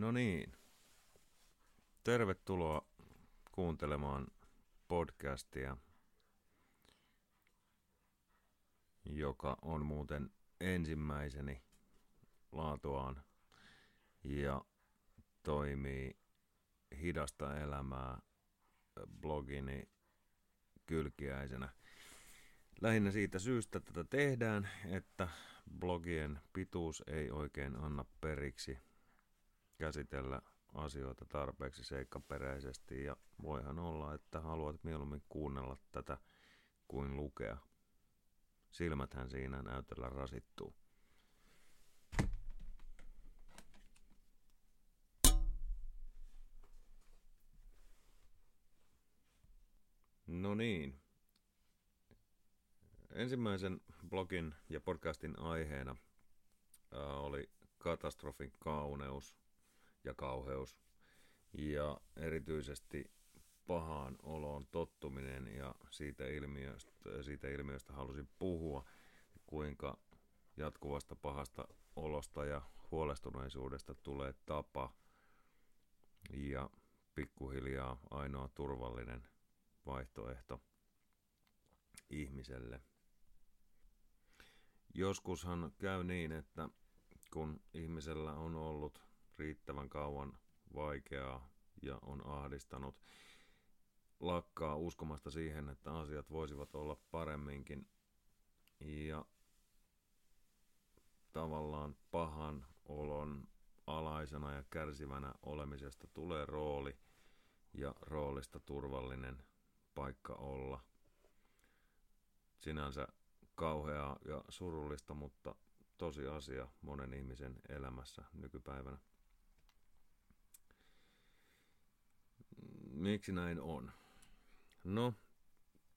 No niin. Tervetuloa kuuntelemaan podcastia, joka on muuten ensimmäiseni laatuaan ja toimii hidasta elämää blogini kylkiäisenä. Lähinnä siitä syystä tätä tehdään, että blogien pituus ei oikein anna periksi käsitellä asioita tarpeeksi seikkaperäisesti ja voihan olla, että haluat mieluummin kuunnella tätä kuin lukea. Silmäthän siinä näytöllä rasittuu. No niin. Ensimmäisen blogin ja podcastin aiheena oli katastrofin kauneus ja kauheus ja erityisesti pahaan oloon tottuminen ja siitä ilmiöstä, siitä ilmiöstä halusin puhua, kuinka jatkuvasta pahasta olosta ja huolestuneisuudesta tulee tapa ja pikkuhiljaa ainoa turvallinen vaihtoehto ihmiselle. Joskushan käy niin, että kun ihmisellä on ollut riittävän kauan vaikeaa ja on ahdistanut, lakkaa uskomasta siihen, että asiat voisivat olla paremminkin. Ja tavallaan pahan olon alaisena ja kärsivänä olemisesta tulee rooli ja roolista turvallinen paikka olla. Sinänsä kauheaa ja surullista, mutta tosiasia monen ihmisen elämässä nykypäivänä. Miksi näin on? No,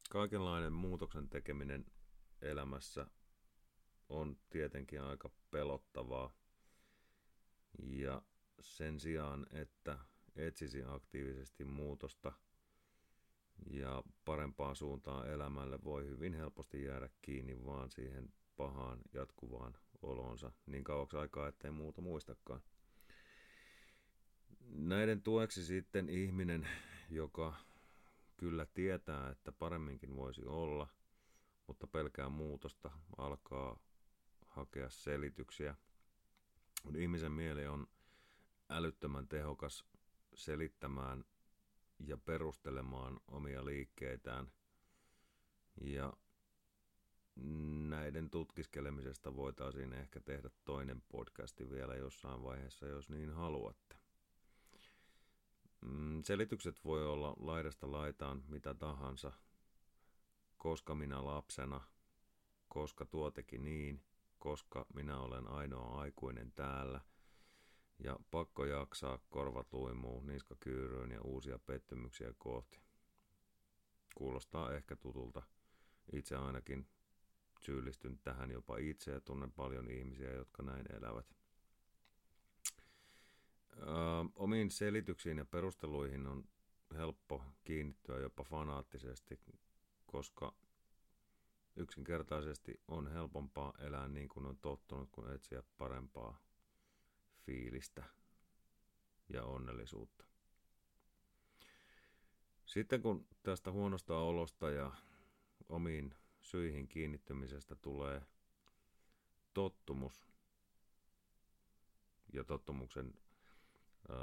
kaikenlainen muutoksen tekeminen elämässä on tietenkin aika pelottavaa. Ja sen sijaan, että etsisi aktiivisesti muutosta ja parempaa suuntaa elämälle, voi hyvin helposti jäädä kiinni vaan siihen pahaan jatkuvaan olonsa niin kauaksi aikaa, ettei muuta muistakaan. Näiden tueksi sitten ihminen, joka kyllä tietää, että paremminkin voisi olla, mutta pelkää muutosta, alkaa hakea selityksiä. Ihmisen mieli on älyttömän tehokas selittämään ja perustelemaan omia liikkeitään. Ja näiden tutkiskelemisesta voitaisiin ehkä tehdä toinen podcasti vielä jossain vaiheessa, jos niin haluatte. Mm, selitykset voi olla laidasta laitaan mitä tahansa. Koska minä lapsena, koska tuo teki niin, koska minä olen ainoa aikuinen täällä. Ja pakko jaksaa, korvat luimuu, niska kyyryyn ja uusia pettymyksiä kohti. Kuulostaa ehkä tutulta. Itse ainakin syyllistyn tähän jopa itse ja tunnen paljon ihmisiä, jotka näin elävät. Ö, omiin selityksiin ja perusteluihin on helppo kiinnittyä jopa fanaattisesti, koska yksinkertaisesti on helpompaa elää niin kuin on tottunut, kuin etsiä parempaa fiilistä ja onnellisuutta. Sitten kun tästä huonosta olosta ja omiin syihin kiinnittymisestä tulee tottumus, ja tottumuksen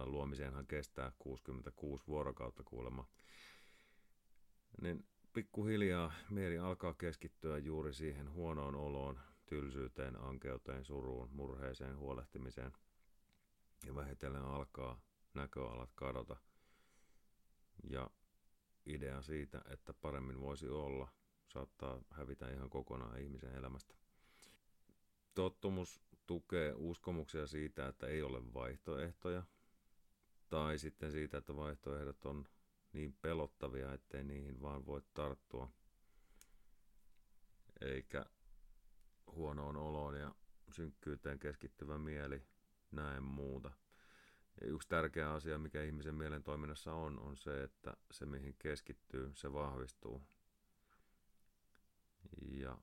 luomiseenhan kestää 66 vuorokautta kuulemma, niin pikkuhiljaa mieli alkaa keskittyä juuri siihen huonoon oloon, tylsyyteen, ankeuteen, suruun, murheeseen, huolehtimiseen. Ja vähitellen alkaa näköalat kadota. Ja idea siitä, että paremmin voisi olla, saattaa hävitä ihan kokonaan ihmisen elämästä. Tottumus tukee uskomuksia siitä, että ei ole vaihtoehtoja, tai sitten siitä, että vaihtoehdot on niin pelottavia, ettei niihin vaan voi tarttua, eikä huonoon oloon ja synkkyyteen keskittyvä mieli näe muuta. Ja yksi tärkeä asia, mikä ihmisen mielen toiminnassa on, on se, että se mihin keskittyy, se vahvistuu. Ja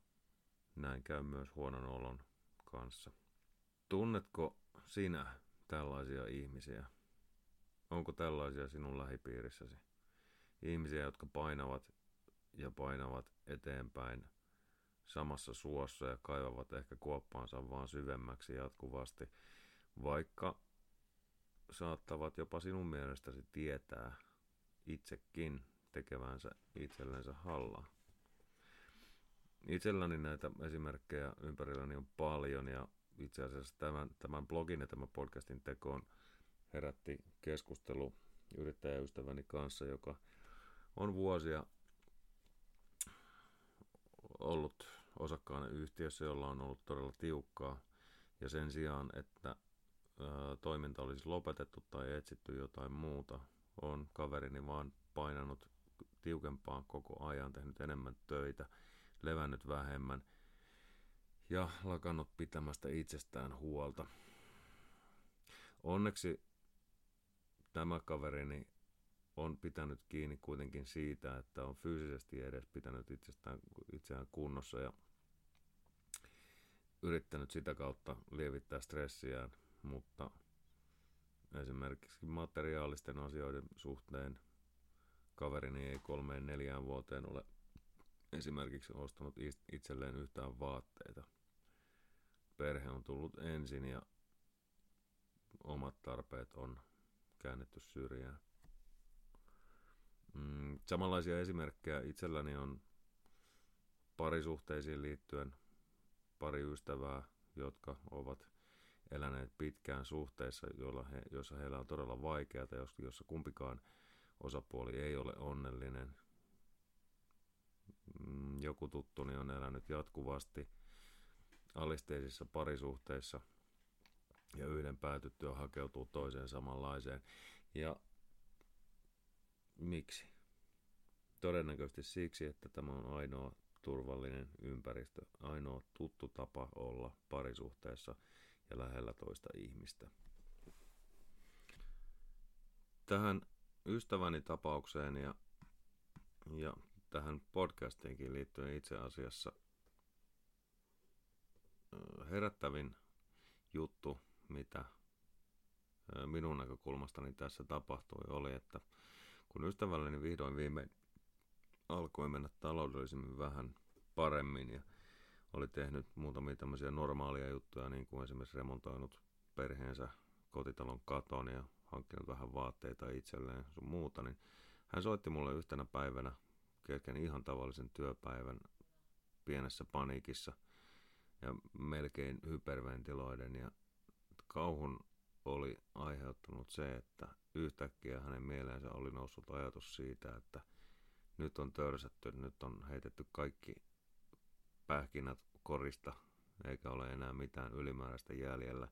näin käy myös huonon olon kanssa. Tunnetko sinä tällaisia ihmisiä? Onko tällaisia sinun lähipiirissäsi? Ihmisiä, jotka painavat ja painavat eteenpäin samassa suossa ja kaivavat ehkä kuoppaansa vaan syvemmäksi jatkuvasti, vaikka saattavat jopa sinun mielestäsi tietää itsekin tekevänsä itsellensä hallaa. Itselläni näitä esimerkkejä ympärilläni on paljon ja itse asiassa tämän, tämän blogin ja tämän podcastin tekoon herätti keskustelu yrittäjäystäväni kanssa, joka on vuosia ollut osakkaana yhtiössä, jolla on ollut todella tiukkaa. Ja sen sijaan, että toiminta olisi lopetettu tai etsitty jotain muuta, on kaverini vaan painanut tiukempaa koko ajan, tehnyt enemmän töitä, levännyt vähemmän ja lakannut pitämästä itsestään huolta. Onneksi tämä kaverini on pitänyt kiinni kuitenkin siitä, että on fyysisesti edes pitänyt itsestään, itseään kunnossa ja yrittänyt sitä kautta lievittää stressiään, mutta esimerkiksi materiaalisten asioiden suhteen kaverini ei kolmeen neljään vuoteen ole esimerkiksi ostanut itselleen yhtään vaatteita. Perhe on tullut ensin ja omat tarpeet on käännetty syrjään. Mm, samanlaisia esimerkkejä itselläni on parisuhteisiin liittyen pari ystävää, jotka ovat eläneet pitkään suhteissa, joilla he, joissa heillä on todella vaikeaa, jossa kumpikaan osapuoli ei ole onnellinen. Mm, joku tuttuni on elänyt jatkuvasti alisteisissa parisuhteissa ja yhden päätyttyä hakeutuu toiseen samanlaiseen. Ja miksi? Todennäköisesti siksi, että tämä on ainoa turvallinen ympäristö, ainoa tuttu tapa olla parisuhteessa ja lähellä toista ihmistä. Tähän ystäväni tapaukseen ja, ja tähän podcastiinkin liittyen itse asiassa herättävin juttu, mitä minun näkökulmastani tässä tapahtui, oli, että kun ystävälleni vihdoin viimein alkoi mennä taloudellisemmin vähän paremmin ja oli tehnyt muutamia tämmöisiä normaalia juttuja, niin kuin esimerkiksi remontoinut perheensä kotitalon katon ja hankkinut vähän vaatteita itselleen sun muuta, niin hän soitti mulle yhtenä päivänä kesken ihan tavallisen työpäivän pienessä paniikissa ja melkein hyperventiloiden ja kauhun oli aiheuttanut se, että yhtäkkiä hänen mieleensä oli noussut ajatus siitä, että nyt on törsätty, nyt on heitetty kaikki pähkinät korista, eikä ole enää mitään ylimääräistä jäljellä.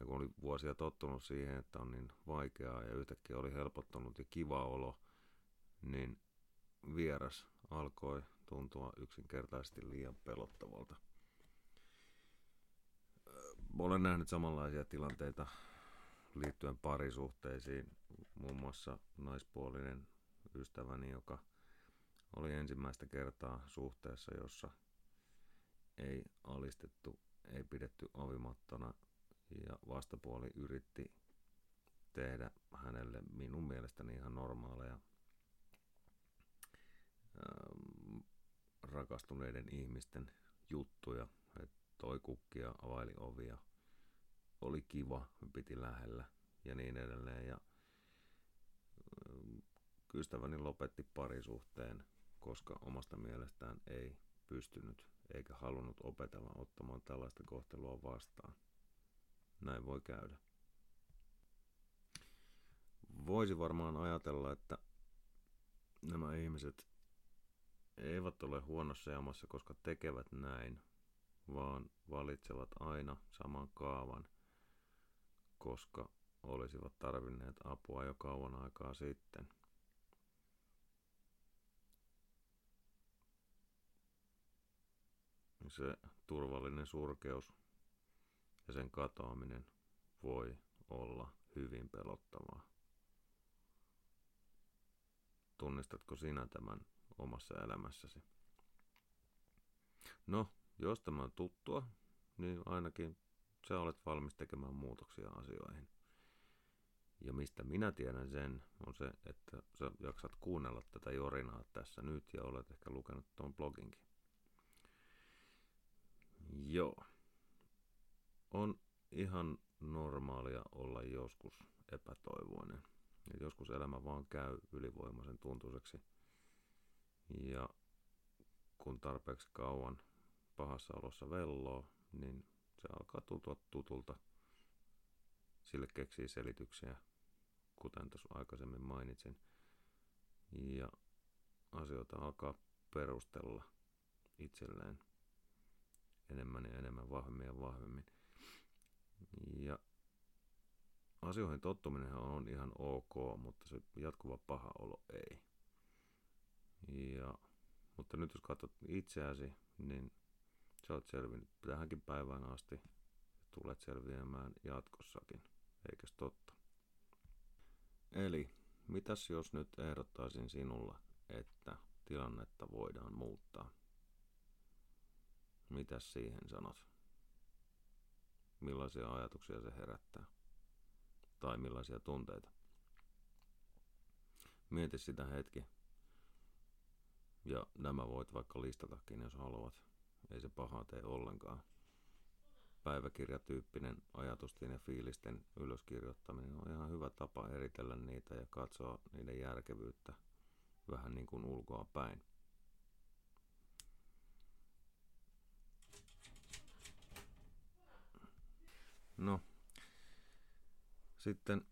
Ja kun oli vuosia tottunut siihen, että on niin vaikeaa ja yhtäkkiä oli helpottunut ja kiva olo, niin vieras alkoi tuntua yksinkertaisesti liian pelottavalta. Olen nähnyt samanlaisia tilanteita liittyen parisuhteisiin, muun muassa naispuolinen ystäväni, joka oli ensimmäistä kertaa suhteessa, jossa ei alistettu, ei pidetty avimattona ja vastapuoli yritti tehdä hänelle minun mielestäni ihan normaaleja ähm, rakastuneiden ihmisten juttuja. Toi kukkia, availi ovia, oli kiva, piti lähellä ja niin edelleen. Ja ähm, ystäväni lopetti parisuhteen, koska omasta mielestään ei pystynyt eikä halunnut opetella ottamaan tällaista kohtelua vastaan. Näin voi käydä. Voisi varmaan ajatella, että nämä ihmiset eivät ole huonossa jamassa, koska tekevät näin, vaan valitsevat aina saman kaavan, koska olisivat tarvinneet apua jo kauan aikaa sitten. Se turvallinen surkeus ja sen katoaminen voi olla hyvin pelottavaa. Tunnistatko sinä tämän omassa elämässäsi? No, jos tämä on tuttua, niin ainakin sä olet valmis tekemään muutoksia asioihin. Ja mistä minä tiedän sen, on se, että sä jaksat kuunnella tätä jorinaa tässä nyt ja olet ehkä lukenut tuon bloginkin. Joo. On ihan normaalia olla joskus epätoivoinen. Ja joskus elämä vaan käy ylivoimaisen tuntuiseksi. Ja kun tarpeeksi kauan pahassa olossa velloo, niin se alkaa tuntua tutulta. Sille keksii selityksiä, kuten tuossa aikaisemmin mainitsin. Ja asioita alkaa perustella itselleen enemmän ja enemmän, vahvemmin ja vahvemmin. Ja asioihin tottuminen on ihan ok, mutta se jatkuva paha olo ei. Ja, mutta nyt jos katsot itseäsi, niin sä oot selvinnyt tähänkin päivään asti ja tulet selviämään jatkossakin, eikös totta? Eli, mitäs jos nyt ehdottaisin sinulle, että tilannetta voidaan muuttaa? Mitäs siihen sanot? Millaisia ajatuksia se herättää? Tai millaisia tunteita? Mieti sitä hetki. Ja nämä voit vaikka listatakin, jos haluat. Ei se pahaa tee ollenkaan. Päiväkirjatyyppinen ajatusten ja fiilisten ylöskirjoittaminen on ihan hyvä tapa eritellä niitä ja katsoa niiden järkevyyttä vähän niin kuin ulkoa päin. No, sitten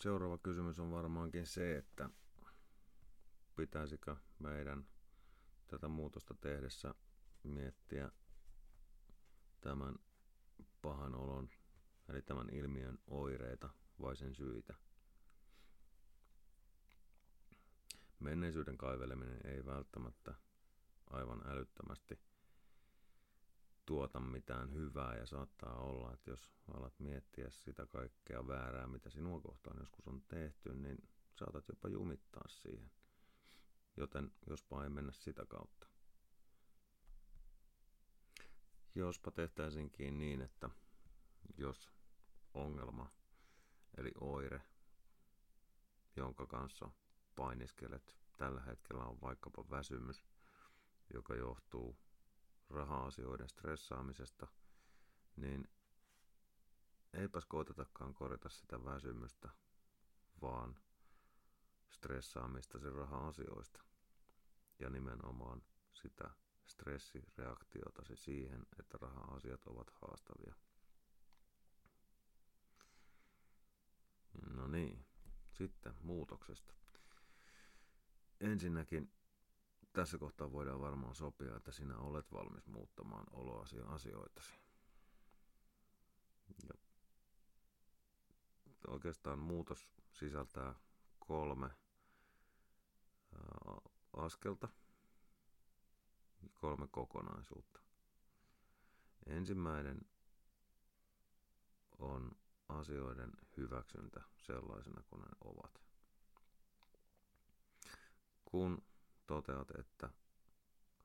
seuraava kysymys on varmaankin se, että pitäisikö meidän tätä muutosta tehdessä miettiä tämän pahan olon, eli tämän ilmiön oireita vai sen syitä. Menneisyyden kaiveleminen ei välttämättä aivan älyttömästi tuota mitään hyvää ja saattaa olla, että jos alat miettiä sitä kaikkea väärää, mitä sinua kohtaan joskus on tehty, niin saatat jopa jumittaa siihen. Joten jospa ei mennä sitä kautta. Jospa tehtäisinkin niin, että jos ongelma eli oire, jonka kanssa painiskelet tällä hetkellä on vaikkapa väsymys, joka johtuu raha-asioiden stressaamisesta, niin eipäs koetetakaan korjata sitä väsymystä, vaan stressaamista sen raha-asioista. Ja nimenomaan sitä stressireaktiotasi siihen, että raha-asiat ovat haastavia. No niin, sitten muutoksesta. Ensinnäkin tässä kohtaa voidaan varmaan sopia, että sinä olet valmis muuttamaan oloasia asioitasi. Ja oikeastaan muutos sisältää kolme askelta, kolme kokonaisuutta. Ensimmäinen on asioiden hyväksyntä sellaisena kuin ne ovat. Kun toteat, että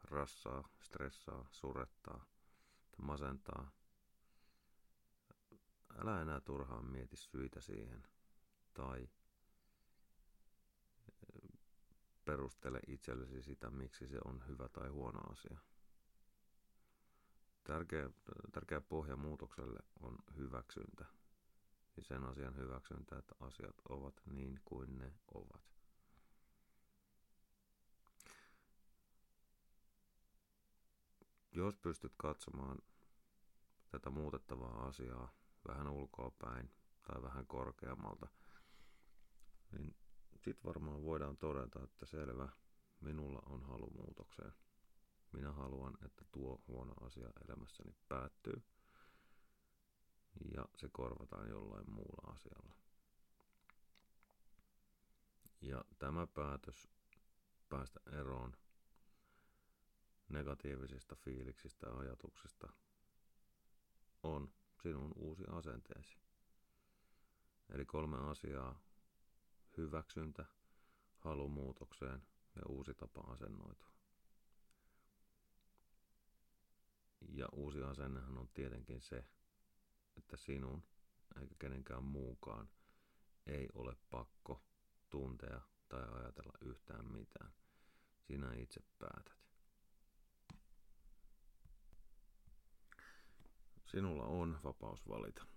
rassaa, stressaa, surettaa, masentaa, älä enää turhaan mieti syitä siihen tai perustele itsellesi sitä, miksi se on hyvä tai huono asia. Tärkeä, tärkeä pohja muutokselle on hyväksyntä. Ja sen asian hyväksyntä, että asiat ovat niin kuin ne ovat. Jos pystyt katsomaan tätä muutettavaa asiaa vähän ulkoa päin tai vähän korkeammalta, niin sitten varmaan voidaan todeta, että selvä, minulla on halu muutokseen. Minä haluan, että tuo huono asia elämässäni päättyy ja se korvataan jollain muulla asialla. Ja tämä päätös päästä eroon negatiivisista fiiliksistä ja ajatuksista on sinun uusi asenteesi. Eli kolme asiaa. Hyväksyntä, halu muutokseen ja uusi tapa asennoitua. Ja uusi asennehan on tietenkin se, että sinun eikä kenenkään muukaan ei ole pakko tuntea tai ajatella yhtään mitään. Sinä itse päätät. Sinulla on vapaus valita.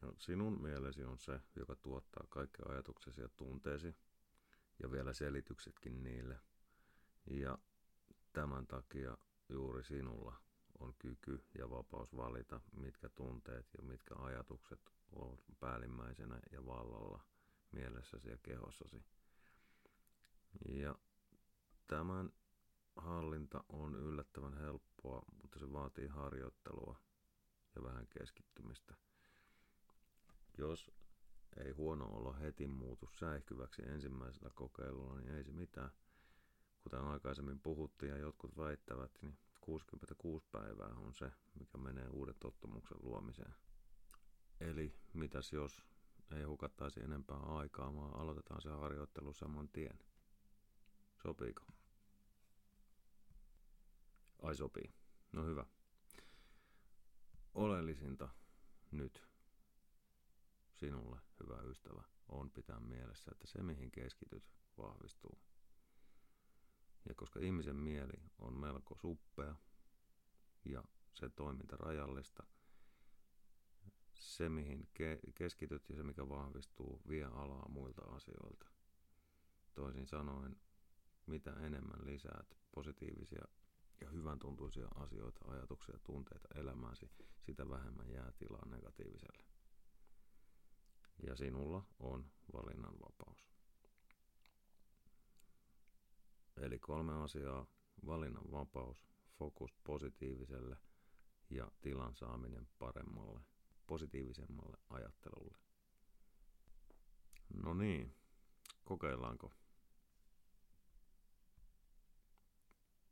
No, sinun mielesi on se, joka tuottaa kaikki ajatuksesi ja tunteesi ja vielä selityksetkin niille. Ja tämän takia juuri sinulla on kyky ja vapaus valita, mitkä tunteet ja mitkä ajatukset on päällimmäisenä ja vallalla mielessäsi ja kehossasi. Ja tämän hallinta on yllättävän helppoa, mutta se vaatii harjoittelua ja vähän keskittymistä. Jos ei huono olo heti muutu säihkyväksi ensimmäisellä kokeilulla, niin ei se mitään. Kuten aikaisemmin puhuttiin ja jotkut väittävät, niin 66 päivää on se, mikä menee uuden tottumuksen luomiseen. Eli mitäs jos ei hukattaisi enempää aikaa, vaan aloitetaan se harjoittelu saman tien. Sopiiko? Ai sopii. No hyvä. Oleellisinta nyt sinulle, hyvä ystävä, on pitää mielessä, että se mihin keskityt vahvistuu. Ja koska ihmisen mieli on melko suppea ja se toiminta rajallista, se mihin ke- keskityt ja se mikä vahvistuu vie alaa muilta asioilta. Toisin sanoen, mitä enemmän lisäät positiivisia ja hyvän tuntuisia asioita, ajatuksia, tunteita elämääsi, sitä vähemmän jää tilaa negatiiviselle. Ja sinulla on valinnanvapaus. Eli kolme asiaa, valinnanvapaus, fokus positiiviselle ja tilan saaminen paremmalle, positiivisemmalle ajattelulle. No niin, kokeillaanko?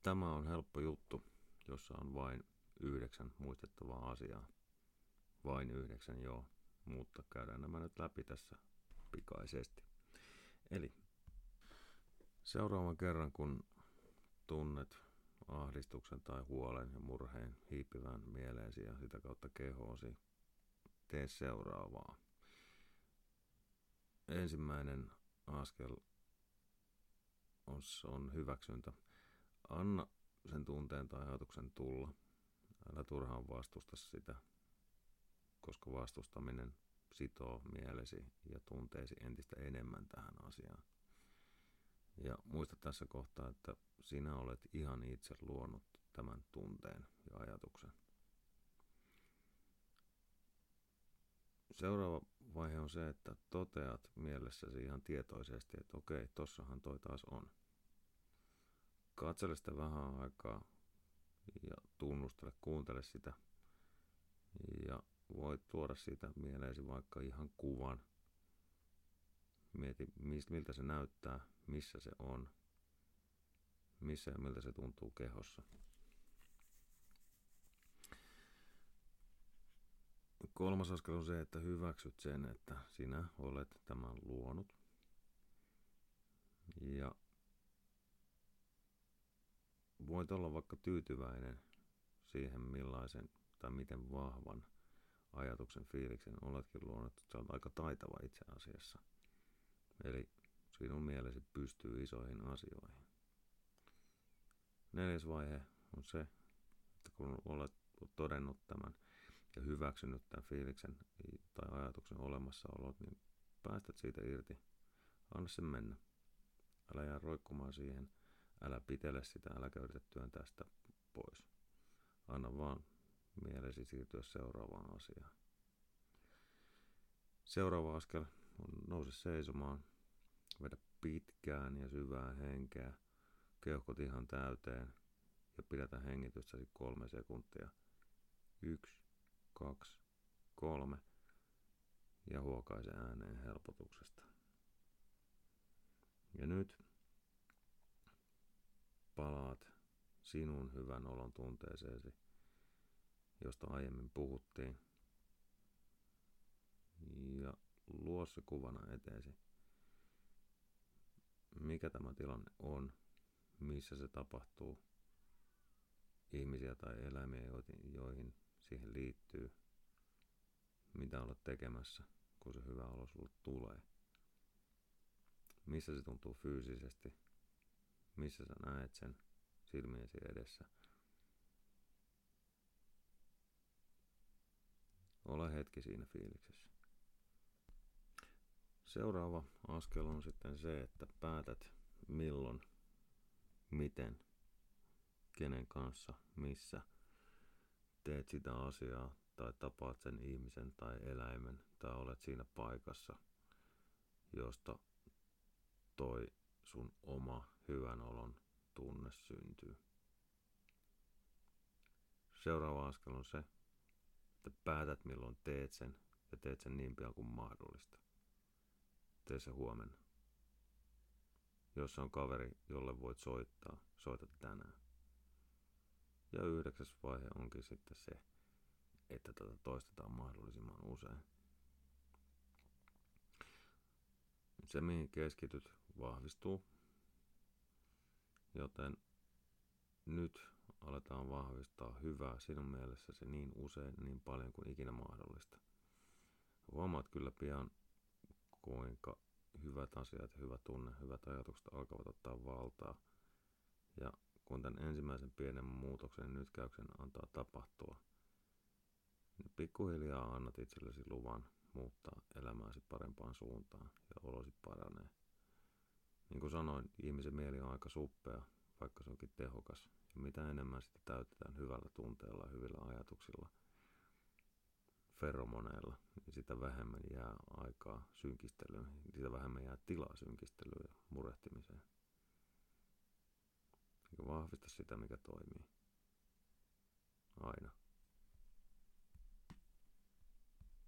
Tämä on helppo juttu, jossa on vain yhdeksän muistettavaa asiaa. Vain yhdeksän, joo, mutta käydään nämä nyt läpi tässä pikaisesti. Eli seuraavan kerran, kun tunnet ahdistuksen tai huolen ja murheen hiipivän mieleesi ja sitä kautta kehoosi, tee seuraavaa. Ensimmäinen askel on, on hyväksyntä. Anna sen tunteen tai ajatuksen tulla. Älä turhaan vastusta sitä, koska vastustaminen sitoo mielesi ja tunteesi entistä enemmän tähän asiaan. Ja muista tässä kohtaa, että sinä olet ihan itse luonut tämän tunteen ja ajatuksen. Seuraava vaihe on se, että toteat mielessäsi ihan tietoisesti, että okei, tossahan toi taas on. Katsele sitä vähän aikaa ja tunnustele, kuuntele sitä. Ja voit tuoda siitä mieleesi vaikka ihan kuvan. Mieti, miltä se näyttää, missä se on, missä ja miltä se tuntuu kehossa. Kolmas askel on se, että hyväksyt sen, että sinä olet tämän luonut. Ja voit olla vaikka tyytyväinen siihen, millaisen tai miten vahvan ajatuksen fiiliksen oletkin luonut. Sä olet aika taitava itse asiassa. Eli sinun mielesi pystyy isoihin asioihin. Neljäs vaihe on se, että kun olet todennut tämän ja hyväksynyt tämän fiiliksen tai ajatuksen olemassaolot, niin päästät siitä irti. Anna sen mennä. Älä jää roikkumaan siihen. Älä pitele sitä, älä yritä tästä pois. Anna vaan mielesi siirtyä seuraavaan asiaan. Seuraava askel on nouse seisomaan, vedä pitkään ja syvää henkeä, keuhkot ihan täyteen ja pidätä hengitystäsi kolme sekuntia. Yksi, kaksi, kolme ja huokaise ääneen helpotuksesta. Ja nyt palaat sinun hyvän olon tunteeseesi, josta aiemmin puhuttiin. Ja luo se kuvana eteesi mikä tämä tilanne on, missä se tapahtuu, ihmisiä tai eläimiä, joihin siihen liittyy, mitä olet tekemässä, kun se hyvä olo sulle tulee. Missä se tuntuu fyysisesti, missä sä näet sen silmiesi edessä. Ole hetki siinä fiiliksessä. Seuraava askel on sitten se, että päätät milloin, miten, kenen kanssa, missä teet sitä asiaa tai tapaat sen ihmisen tai eläimen tai olet siinä paikassa, josta toi sun oma hyvän olon tunne syntyy. Seuraava askel on se, että päätät milloin teet sen ja teet sen niin pian kuin mahdollista. Tee se huomenna. Jos on kaveri, jolle voit soittaa, soita tänään. Ja yhdeksäs vaihe onkin sitten se, että tätä toistetaan mahdollisimman usein. Se, mihin keskityt, vahvistuu. Joten nyt aletaan vahvistaa hyvää sinun mielessäsi niin usein, niin paljon kuin ikinä mahdollista. Huomaat kyllä pian, kuinka hyvät asiat, hyvä tunne, hyvät ajatukset alkavat ottaa valtaa. Ja kun tämän ensimmäisen pienen muutoksen ja nytkäyksen antaa tapahtua, niin pikkuhiljaa annat itsellesi luvan muuttaa elämääsi parempaan suuntaan ja olosi paranee. Niin kuin sanoin, ihmisen mieli on aika suppea, vaikka se onkin tehokas. Mitä enemmän sitä täytetään hyvällä tunteella hyvillä ajatuksilla, feromoneilla, niin sitä vähemmän jää aikaa synkistelyyn, niin sitä vähemmän jää tilaa synkistelyyn ja murehtimiseen. Ja vahvista sitä, mikä toimii. Aina.